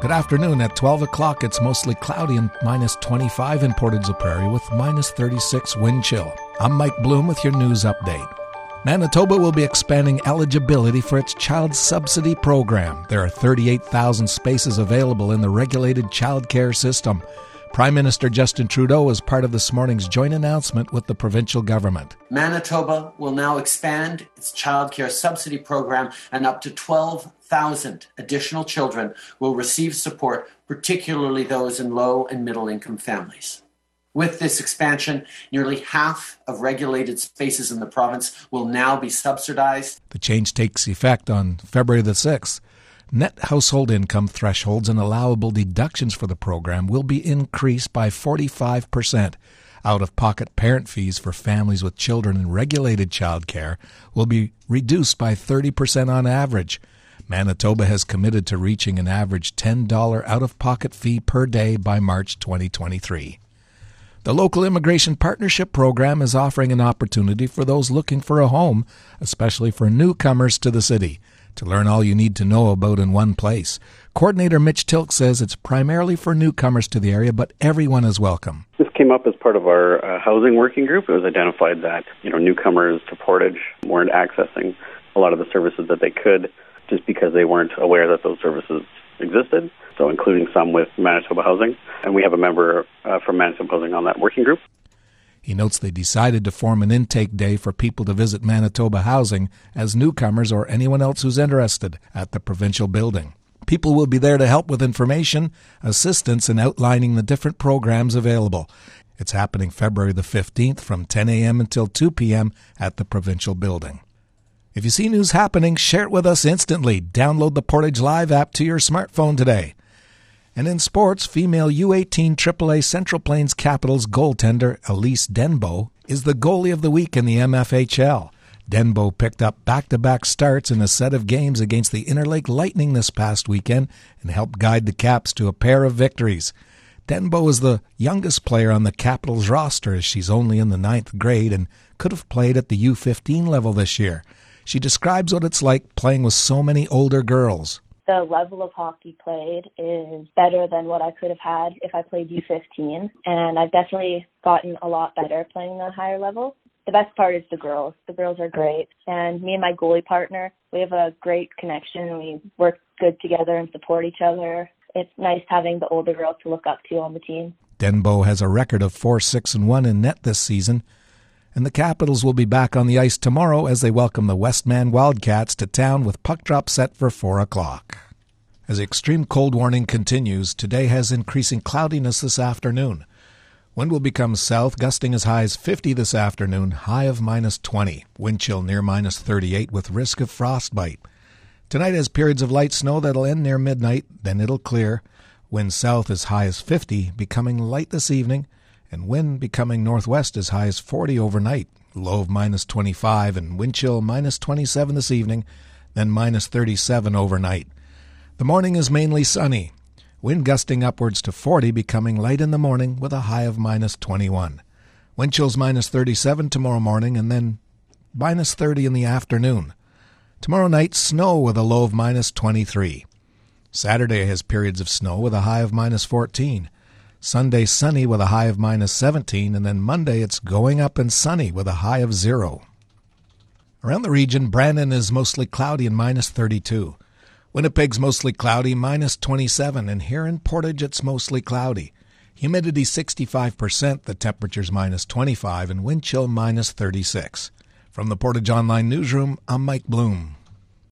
Good afternoon. At 12 o'clock, it's mostly cloudy and minus 25 in Portage Prairie with minus 36 wind chill. I'm Mike Bloom with your news update. Manitoba will be expanding eligibility for its child subsidy program. There are 38,000 spaces available in the regulated child care system. Prime Minister Justin Trudeau was part of this morning's joint announcement with the provincial government. Manitoba will now expand its child care subsidy program, and up to 12,000 additional children will receive support, particularly those in low and middle income families. With this expansion, nearly half of regulated spaces in the province will now be subsidized. The change takes effect on February the 6th. Net household income thresholds and allowable deductions for the program will be increased by 45%. Out of pocket parent fees for families with children in regulated childcare will be reduced by 30% on average. Manitoba has committed to reaching an average $10 out of pocket fee per day by March 2023. The local immigration partnership program is offering an opportunity for those looking for a home, especially for newcomers to the city to learn all you need to know about in one place. Coordinator Mitch Tilk says it's primarily for newcomers to the area, but everyone is welcome. This came up as part of our uh, housing working group. It was identified that you know newcomers to Portage weren't accessing a lot of the services that they could just because they weren't aware that those services existed. So, including some with Manitoba Housing, and we have a member uh, from Manitoba Housing on that working group. He notes they decided to form an intake day for people to visit Manitoba Housing as newcomers or anyone else who's interested at the provincial building. People will be there to help with information, assistance, and outlining the different programs available. It's happening February the 15th from 10 a.m. until 2 p.m. at the provincial building. If you see news happening, share it with us instantly. Download the Portage Live app to your smartphone today. And in sports, female U18 AAA Central Plains Capitals goaltender Elise Denbo is the goalie of the week in the MFHL. Denbo picked up back to back starts in a set of games against the Interlake Lightning this past weekend and helped guide the Caps to a pair of victories. Denbo is the youngest player on the Capitals roster as she's only in the ninth grade and could have played at the U15 level this year. She describes what it's like playing with so many older girls the level of hockey played is better than what I could have had if I played U15. And I've definitely gotten a lot better playing the higher level. The best part is the girls. The girls are great. And me and my goalie partner, we have a great connection. We work good together and support each other. It's nice having the older girls to look up to on the team. Denbo has a record of 4 6 and 1 in net this season and the Capitals will be back on the ice tomorrow as they welcome the Westman Wildcats to town with puck drop set for 4 o'clock. As the extreme cold warning continues, today has increasing cloudiness this afternoon. Wind will become south, gusting as high as 50 this afternoon, high of minus 20. Wind chill near minus 38 with risk of frostbite. Tonight has periods of light snow that'll end near midnight, then it'll clear. Wind south as high as 50, becoming light this evening and wind becoming northwest as high as 40 overnight, low of minus 25, and wind chill minus 27 this evening, then minus 37 overnight. The morning is mainly sunny, wind gusting upwards to 40, becoming light in the morning with a high of minus 21. Wind chills minus 37 tomorrow morning, and then minus 30 in the afternoon. Tomorrow night, snow with a low of minus 23. Saturday has periods of snow with a high of minus 14. Sunday sunny with a high of minus 17, and then Monday it's going up and sunny with a high of zero. Around the region, Brandon is mostly cloudy and minus 32. Winnipeg's mostly cloudy, minus 27, and here in Portage it's mostly cloudy. Humidity 65%, the temperature's minus 25, and wind chill minus 36. From the Portage Online Newsroom, I'm Mike Bloom.